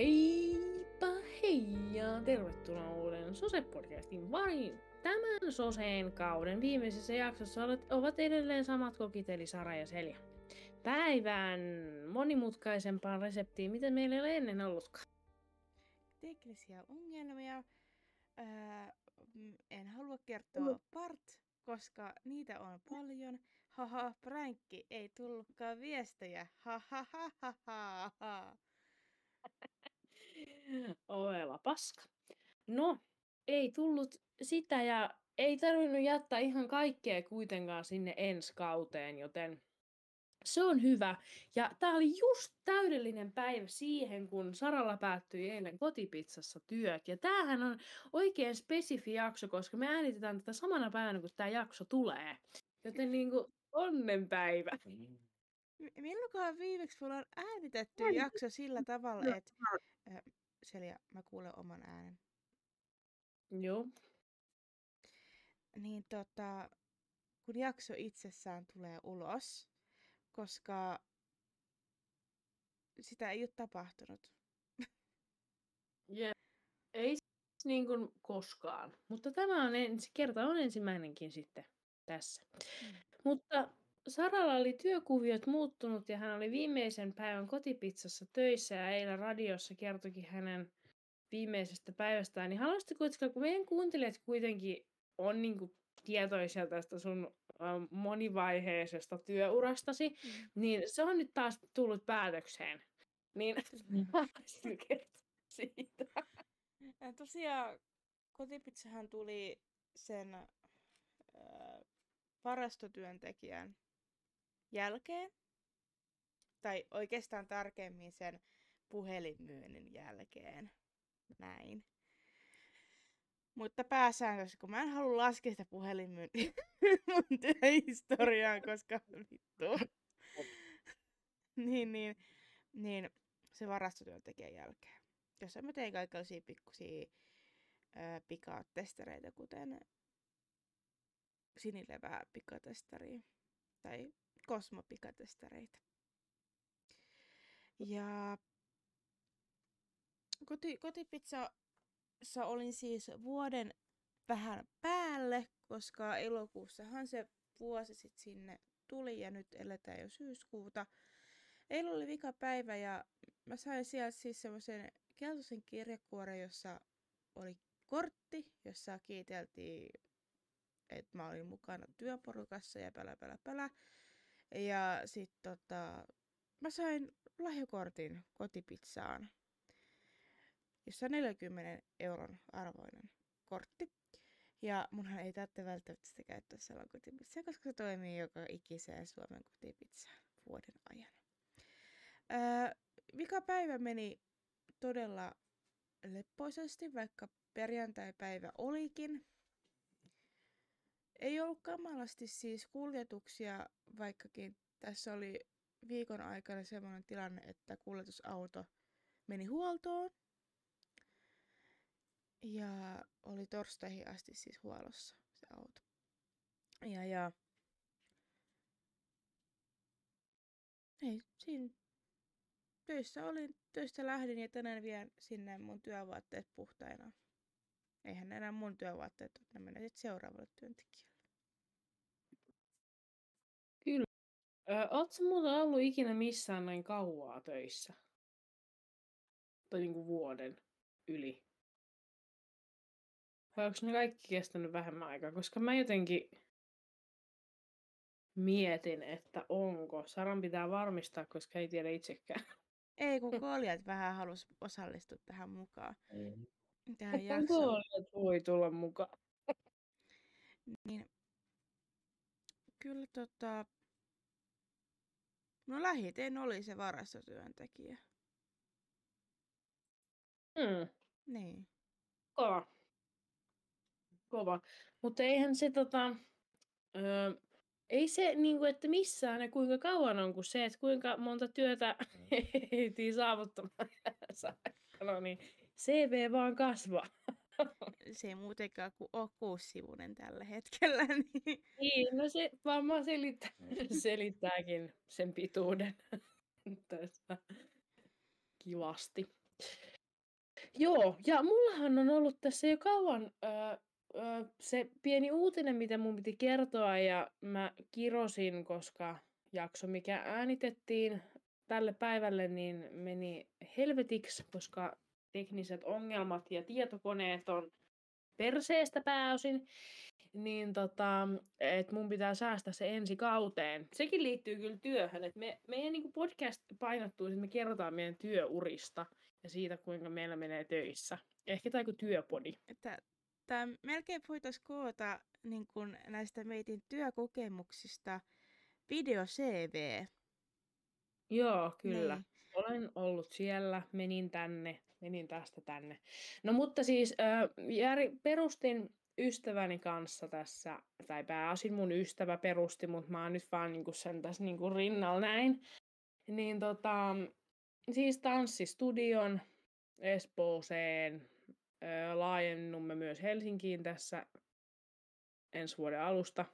Heippa hei ja tervetuloa uuden Sose-podcastin pariin. Tämän Soseen kauden viimeisessä jaksossa ovat edelleen samat kokit eli Sara ja Selja. Päivän monimutkaisempaan reseptiin, mitä meillä ei ole ennen ollutkaan. Teknisiä ongelmia. Ää, en halua kertoa part, koska niitä on paljon. Haha, pränkki, ei tullutkaan viestejä. Ha ha ha ha ha ha. Ovela paska. No, ei tullut sitä ja ei tarvinnut jättää ihan kaikkea kuitenkaan sinne ensi kauteen, joten se on hyvä. Ja tää oli just täydellinen päivä siihen, kun Saralla päättyi eilen kotipizzassa työt. Ja tämähän on oikein spesifi jakso, koska me äänitetään tätä samana päivänä, kun tämä jakso tulee. Joten niin kuin onnenpäivä. Milloinkaan viimeksi mulla on äänitetty jakso sillä tavalla, että... Äh, Selja, mä kuulen oman äänen. Joo. Niin tota, kun jakso itsessään tulee ulos, koska sitä ei ole tapahtunut. Yeah. Ei niin kuin koskaan. Mutta tämä on ensi, kerta on ensimmäinenkin sitten tässä. Mm. Mutta Saralla oli työkuviot muuttunut ja hän oli viimeisen päivän kotipizzassa töissä ja eilen radiossa kertokin hänen viimeisestä päivästään. Niin haluaisitko kuitenkin, kun meidän kuuntelijat kuitenkin on niin kuin tietoisia tästä sun monivaiheisesta työurastasi, mm. niin se on nyt taas tullut päätökseen. Niin kertoa siitä. Ja tosiaan kotipizzahan tuli sen äh, varastotyöntekijän jälkeen, tai oikeastaan tarkemmin sen puhelinmyynnin jälkeen. Näin. Mutta pääsäännössä, kun mä en halua laskea sitä puhelinmyyntiä mun työhistoriaan, koska vittu. niin, niin, niin se varastotyöntekijän jälkeen. Jos mä teen kaikenlaisia pikkusia pikatestereitä, kuten sinilevää pikatestari tai kosmopikatestareita. Ja koti, kotipizzassa olin siis vuoden vähän päälle, koska elokuussahan se vuosi sitten sinne tuli ja nyt eletään jo syyskuuta. Eilen oli vika päivä ja mä sain sieltä siis semmoisen keltaisen kirjekuoren, jossa oli kortti, jossa kiiteltiin, että mä olin mukana työporukassa ja pälä pälä pälä. Ja sit tota, mä sain lahjakortin kotipizzaan, jossa on 40 euron arvoinen kortti. Ja munhan ei tarvitse välttämättä sitä käyttää siellä kotipizzaa, koska se toimii joka ikiseen Suomen kotipizzaan vuoden ajan. Öö, vika päivä meni todella leppoisesti, vaikka perjantai-päivä olikin. Ei ollut kamalasti siis kuljetuksia, vaikkakin tässä oli viikon aikana sellainen tilanne, että kuljetusauto meni huoltoon. Ja oli torstaihin asti siis huollossa se auto. Ja, ja ei, siinä töissä olin, töistä lähdin ja tänään vien sinne mun työvaatteet puhtaina. Eihän enää mun työvaatteet ne menee sitten seuraavalle työntekijälle. Ö, ootko muuten ollut ikinä missään näin kauaa töissä? Tai niinku vuoden yli? Vai onko ne kaikki kestänyt vähemmän aikaa? Koska mä jotenkin mietin, että onko. Saran pitää varmistaa, koska ei tiedä itsekään. Ei, kun koljat vähän halus osallistua tähän mukaan. Mm. Tähän jaksoon. Koljat voi tulla mukaan. Niin, kyllä tota, no lähiten oli se varastotyöntekijä. Mm. Niin. Kova. Kova. Mutta eihän se tota... Öö, ei se, niin kuin, että missään ja kuinka kauan on, kuin se, että kuinka monta työtä ehtii saavuttamaan no niin, CV vaan kasvaa. Se ei muutenkaan kuin ole kuusivuinen tällä hetkellä. Niin... Niin, no se varmaan selittää, selittääkin sen pituuden tässä kivasti. Joo, ja mullahan on ollut tässä jo kauan öö, öö, se pieni uutinen, mitä mun piti kertoa, ja mä kirosin, koska jakso, mikä äänitettiin tälle päivälle, niin meni helvetiksi, koska tekniset ongelmat ja tietokoneet on perseestä pääosin, niin tota, että mun pitää säästää se ensi kauteen. Sekin liittyy kyllä työhön, että me, meidän niin podcast painottuu, että me kerrotaan meidän työurista ja siitä, kuinka meillä menee töissä. Ehkä tämä kuin työpodi. Tämä melkein voitaisiin koota niin kun näistä meidän työkokemuksista video CV. Joo, kyllä. Niin. Olen ollut siellä, menin tänne, menin tästä tänne. No mutta siis äh, perustin ystäväni kanssa tässä, tai pääasin mun ystävä perusti, mutta mä oon nyt vaan niinku sen tässä niinku rinnalla näin. Niin tota, siis tanssistudion Espooseen, öö, laajennumme myös Helsinkiin tässä ensi vuoden alusta.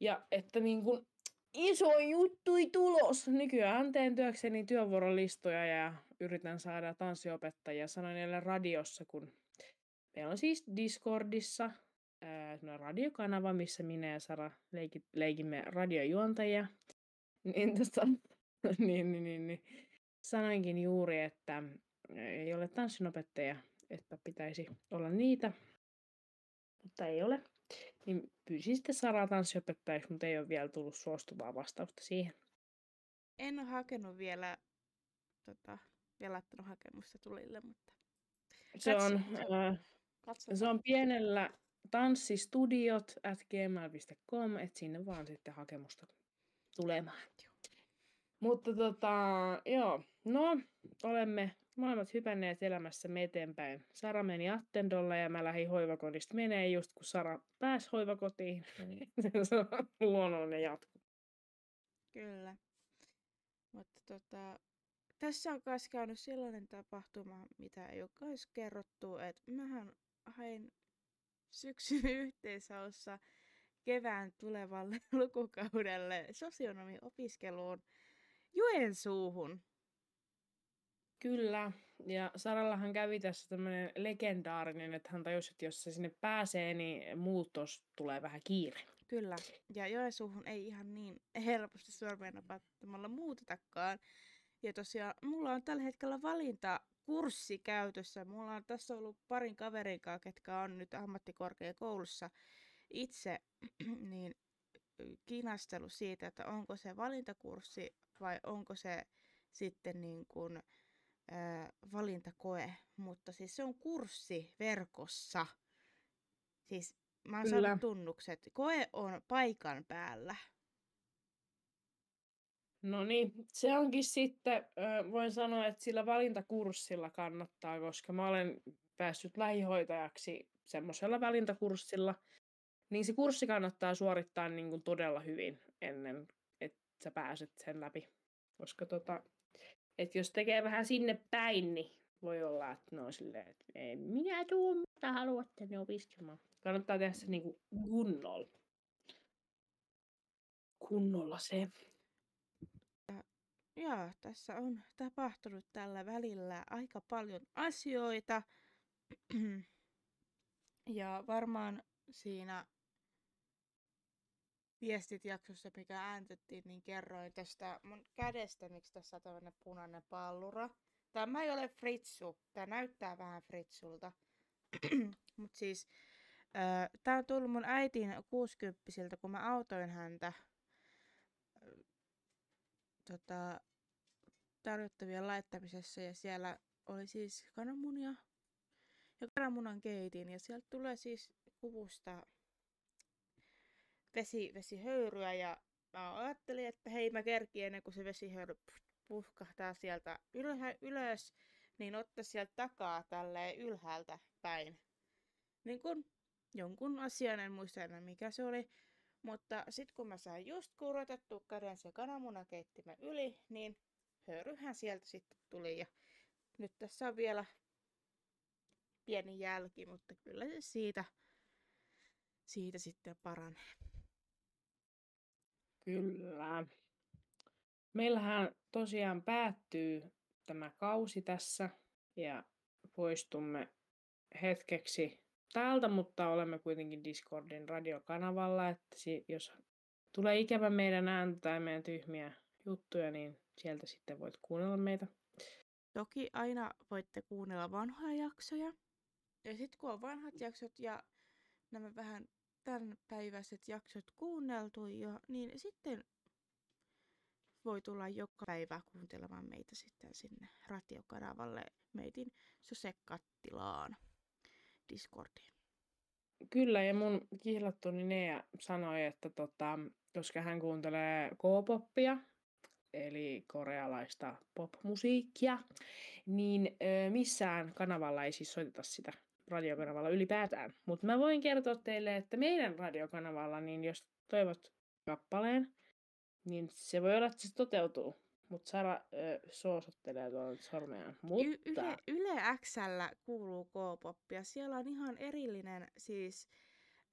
Ja että niin kuin iso juttui tulos. Nykyään teen työkseni työvuorolistoja ja yritän saada tanssiopettajia. Sanoin niille radiossa, kun meillä on siis Discordissa ää, radiokanava, missä minä ja Sara leikit, leikimme radiojuontajia. Niin, tota, niin, niin, niin, niin, sanoinkin juuri, että ei ole tanssinopettaja, että pitäisi olla niitä, mutta ei ole. Niin pyysin sitten Saraa tanssiopettajaksi, mutta ei ole vielä tullut suostuvaa vastausta siihen. En ole hakenut vielä, tota, vielä laittanut hakemusta tulille, mutta... Se on, äh, se on pienellä tanssistudiot at gmail.com, että sinne vaan sitten hakemusta tulemaan. Mutta tota, joo, no, olemme molemmat hypänneet elämässä eteenpäin. Sara meni Attendolla ja mä lähdin hoivakodista menee just kun Sara pääsi hoivakotiin. Niin se on luonnollinen jatku. Kyllä. Mutta tota, tässä on myös käynyt sellainen tapahtuma, mitä ei ole myös kerrottu, että mähän hain syksyn yhteishaussa kevään tulevalle lukukaudelle sosionomiopiskeluun Joensuuhun. Kyllä, ja Sarallahan kävi tässä tämmöinen legendaarinen, että hän tajusi, että jos se sinne pääsee, niin muutos tulee vähän kiire. Kyllä, ja Joensuuhun ei ihan niin helposti sormien napattamalla muutetakaan. Ja tosiaan mulla on tällä hetkellä valintakurssi käytössä. Mulla on tässä ollut parin kaverin kanssa, ketkä on nyt ammattikorkeakoulussa itse, niin kinastelu siitä, että onko se valintakurssi vai onko se sitten niin kuin, ää, valintakoe. Mutta siis se on kurssi verkossa. Siis mä oon Kyllä. saanut tunnukset. Koe on paikan päällä. No niin, se onkin sitten, voin sanoa, että sillä valintakurssilla kannattaa, koska mä olen päässyt lähihoitajaksi semmoisella valintakurssilla, niin se kurssi kannattaa suorittaa niin kuin todella hyvin ennen, että sä pääset sen läpi. Koska tota, että jos tekee vähän sinne päin, niin voi olla, että ne on silleen, että ei minä tuun, mitä haluatte ne opiskelemaan. Kannattaa tehdä se niin kuin kunnolla. Kunnolla se. Joo, tässä on tapahtunut tällä välillä aika paljon asioita. ja varmaan siinä viestit jaksossa, mikä ääntettiin, niin kerroin tästä mun kädestä, miksi tässä on tämmöinen punainen pallura. Tämä ei ole fritsu. Tämä näyttää vähän fritsulta. Mutta siis, äh, tämä on tullut mun äitin 60 kun mä autoin häntä tota, tarjottavien laittamisessa ja siellä oli siis kananmunia ja kananmunan keitin ja sieltä tulee siis kuvusta vesi, vesihöyryä ja mä ajattelin, että hei mä kerkin ennen kuin se vesihöyry puhkahtaa sieltä ylös, niin ottaa sieltä takaa tälleen ylhäältä päin. Niin kun jonkun asian, en muista enää mikä se oli. Mutta sitten kun mä sain just kurotettu käden se kananmunakeittimen yli, niin höyryhän sieltä sitten tuli. Ja nyt tässä on vielä pieni jälki, mutta kyllä se siitä, siitä sitten paranee. Kyllä. Meillähän tosiaan päättyy tämä kausi tässä ja poistumme hetkeksi täältä, mutta olemme kuitenkin Discordin radiokanavalla, että jos tulee ikävä meidän ääntä tai meidän tyhmiä juttuja, niin sieltä sitten voit kuunnella meitä. Toki aina voitte kuunnella vanhoja jaksoja. Ja sitten kun on vanhat jaksot ja nämä vähän tämän päiväiset jaksot kuunneltu jo, niin sitten voi tulla joka päivä kuuntelemaan meitä sitten sinne ratiokanavalle meitin Sosekattilaan Discordiin. Kyllä, ja mun kihlattuni Nea sanoi, että tota, koska hän kuuntelee K-poppia, eli korealaista popmusiikkia, niin ö, missään kanavalla ei siis soiteta sitä radiokanavalla ylipäätään. Mutta mä voin kertoa teille, että meidän radiokanavalla, niin jos toivot kappaleen, niin se voi olla, että se toteutuu. Mutta Sara ö, soosottelee tuolla sormeaan. Mutta... Y- Yle, Yle Xllä kuuluu K-poppia. Siellä on ihan erillinen siis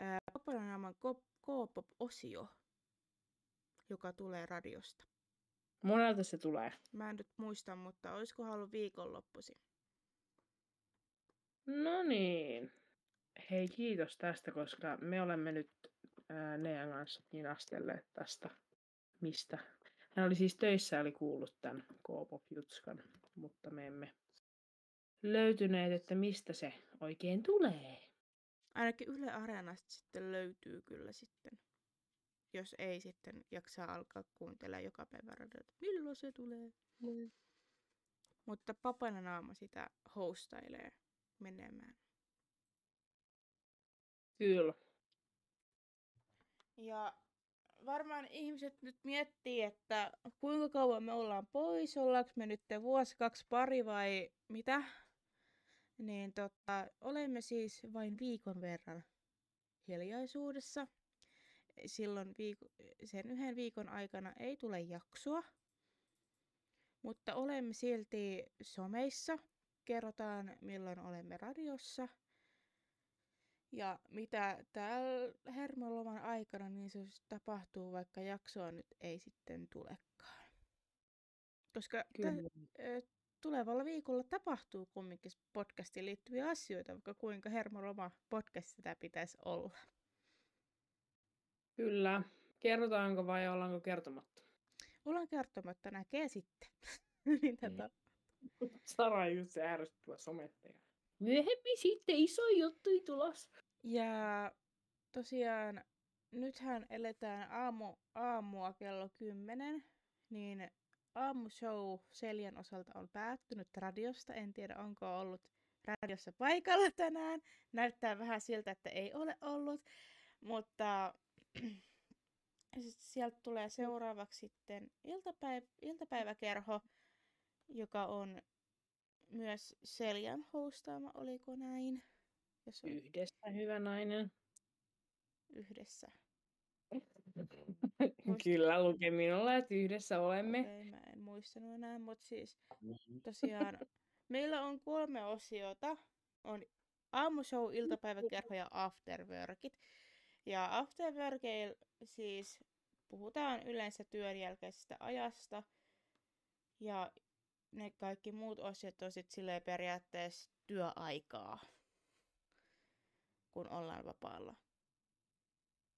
äh, K-pop-osio, joka tulee radiosta. Monelta se tulee? Mä en nyt muista, mutta olisiko ollut viikonloppusi? No niin. Hei, kiitos tästä, koska me olemme nyt ää, Nean kanssa kinastelleet tästä, mistä. Hän oli siis töissä oli kuullut tämän K-pop-jutskan, mutta me emme löytyneet, että mistä se oikein tulee. Ainakin Yle Areenasta sitten löytyy kyllä sitten. Jos ei sitten jaksaa alkaa kuuntella joka päivä radiota, milloin se tulee. Mm. Mutta Papana naama sitä hostailee menemään. Kyllä. Ja varmaan ihmiset nyt miettii, että kuinka kauan me ollaan pois, ollaanko me nyt vuosi, kaksi, pari vai mitä. Niin tota, olemme siis vain viikon verran hiljaisuudessa. Silloin viiko- sen yhden viikon aikana ei tule jaksoa, mutta olemme silti someissa kerrotaan, milloin olemme radiossa. Ja mitä täällä hermoloman aikana niin se tapahtuu, vaikka jaksoa nyt ei sitten tulekaan. Koska t- tulevalla viikolla tapahtuu kumminkin podcastiin liittyviä asioita, vaikka kuinka hermoloma podcast sitä pitäisi olla. Kyllä. Kerrotaanko vai ollaanko kertomatta? Ollaan kertomatta, näkee sitten. Mitä mm. Sara just se ärsyttävä somettaja. Myöhemmin sitten iso juttu tulos. Ja tosiaan nythän eletään aamu, aamua kello 10, niin aamushow Seljan osalta on päättynyt radiosta. En tiedä, onko ollut radiossa paikalla tänään. Näyttää vähän siltä, että ei ole ollut. Mutta sieltä tulee seuraavaksi sitten iltapäiv- iltapäiväkerho, joka on myös Seljan hostaama, oliko näin? Jos on... Yhdessä hyvä nainen. Yhdessä. Kyllä luki minulla, että yhdessä olemme. Okay, mä en muistanut enää, mutta siis tosiaan meillä on kolme osiota. On aamushow, iltapäiväkerho ja afterworkit. Ja afterworkeilla siis puhutaan yleensä työn jälkeisestä ajasta. Ja ne kaikki muut osiot on sitten silleen periaatteessa työaikaa, kun ollaan vapaalla.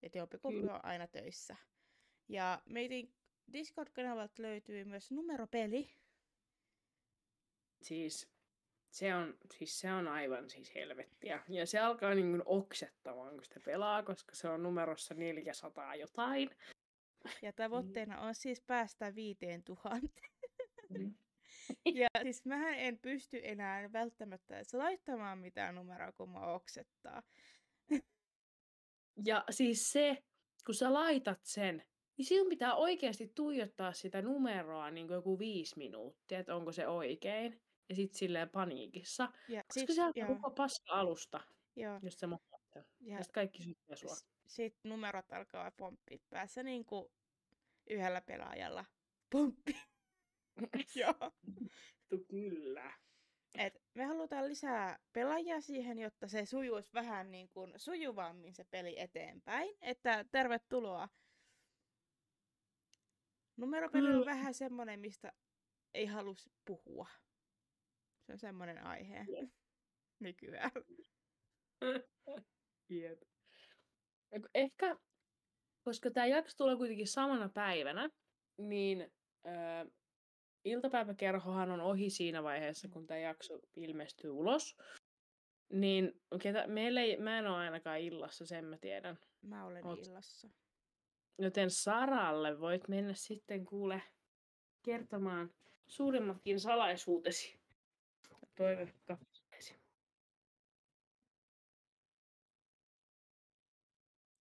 Et jompikumpi on aina töissä. Ja meidän Discord-kanavalta löytyy myös numeropeli. Siis se on, siis se on aivan siis helvettiä. Ja se alkaa niin kuin oksettamaan, kun sitä pelaa, koska se on numerossa 400 jotain. Ja tavoitteena on siis päästä 5000. Mm. Ja siis mähän en pysty enää välttämättä edes laittamaan mitään numeroa, kun mä oksettaa. Ja siis se, kun sä laitat sen, niin sinun pitää oikeasti tuijottaa sitä numeroa niin kuin joku viisi minuuttia, että onko se oikein. Ja sitten silleen paniikissa. Ja Koska sit, se on koko paska alusta, joo. jos sä mahtat Ja, ja kaikki syyttää sua. Sitten numerot alkaa pomppia päässä niin kuin yhdellä pelaajalla. Pomppi. Joo. Kyllä. Et me halutaan lisää pelaajia siihen, jotta se sujuisi vähän niin kuin sujuvammin se peli eteenpäin. Että tervetuloa. Numeropeli on vähän semmonen, mistä ei halua puhua. Se on semmoinen aihe Jep. nykyään. Jep. Ehkä, koska tämä jakso tulee kuitenkin samana päivänä, niin ö, iltapäiväkerhohan on ohi siinä vaiheessa, kun tämä jakso ilmestyy ulos. Niin ketä, meillä ei, mä en ole ainakaan illassa, sen mä tiedän. Mä olen Oot- illassa. Joten Saralle voit mennä sitten kuule kertomaan suurimmatkin salaisuutesi. Toivekappaleesi.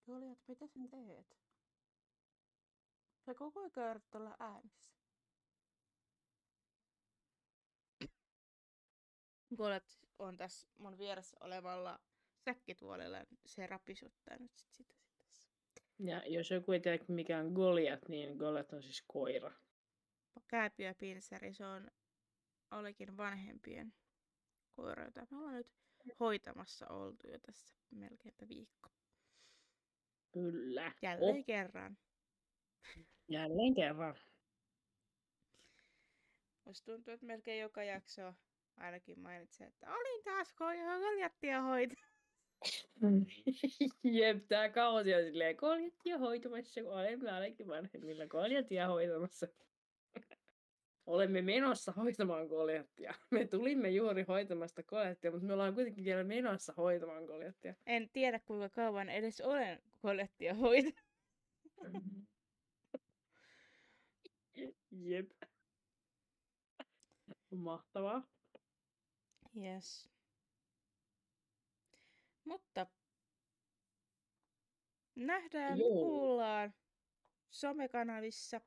Juliat, mitä sä teet? Sä koko ajan olla äänessä. Kuulet, on tässä mun vieressä olevalla säkkituolella. Se rapisuttaa nyt sit sitä sit tässä. Ja jos joku ei tiedä, mikä on Goliat, niin Goliat on siis koira. Kääpiöpinseri, se on olikin vanhempien koira, jota me ollaan nyt hoitamassa oltu jo tässä melkeinpä viikko. Kyllä. Jälleen Oh, kerran. jälleen kerran. Musta tuntuu, että melkein joka jakso ainakin mainitsee, että olin taas koljattia hoitaa. Jep, tää kausi on silleen koljatia hoitamassa, kun olemme ainakin vanhemmilla koljatia hoitamassa. Olemme menossa hoitamaan koljettia. Me tulimme juuri hoitamasta koljettia, mutta me ollaan kuitenkin vielä menossa hoitamaan koljettia. En tiedä kuinka kauan edes olen koljattia hoitanut. Jep. Mahtavaa. Yes. Mutta nähdään, Joo. kuullaan somekanavissa.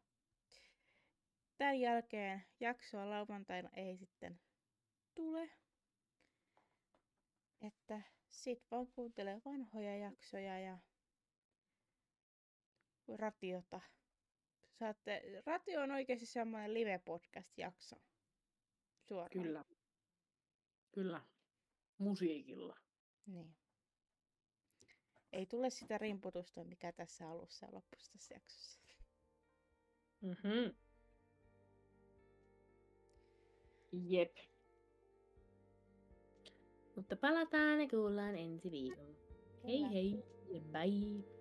Tämän jälkeen jaksoa lauantaina ei sitten tule. Että sit vaan kuuntelee vanhoja jaksoja ja ratiota. Saatte, ratio on oikeasti semmoinen live-podcast-jakso. Suoraan. Kyllä. Kyllä. Musiikilla. Niin. Ei tule sitä rimputusta, mikä tässä alussa ja lopussa tässä jaksossa. Mhm. Jep. Mutta palataan ja kuullaan ensi viikolla. Hei hei ja bye.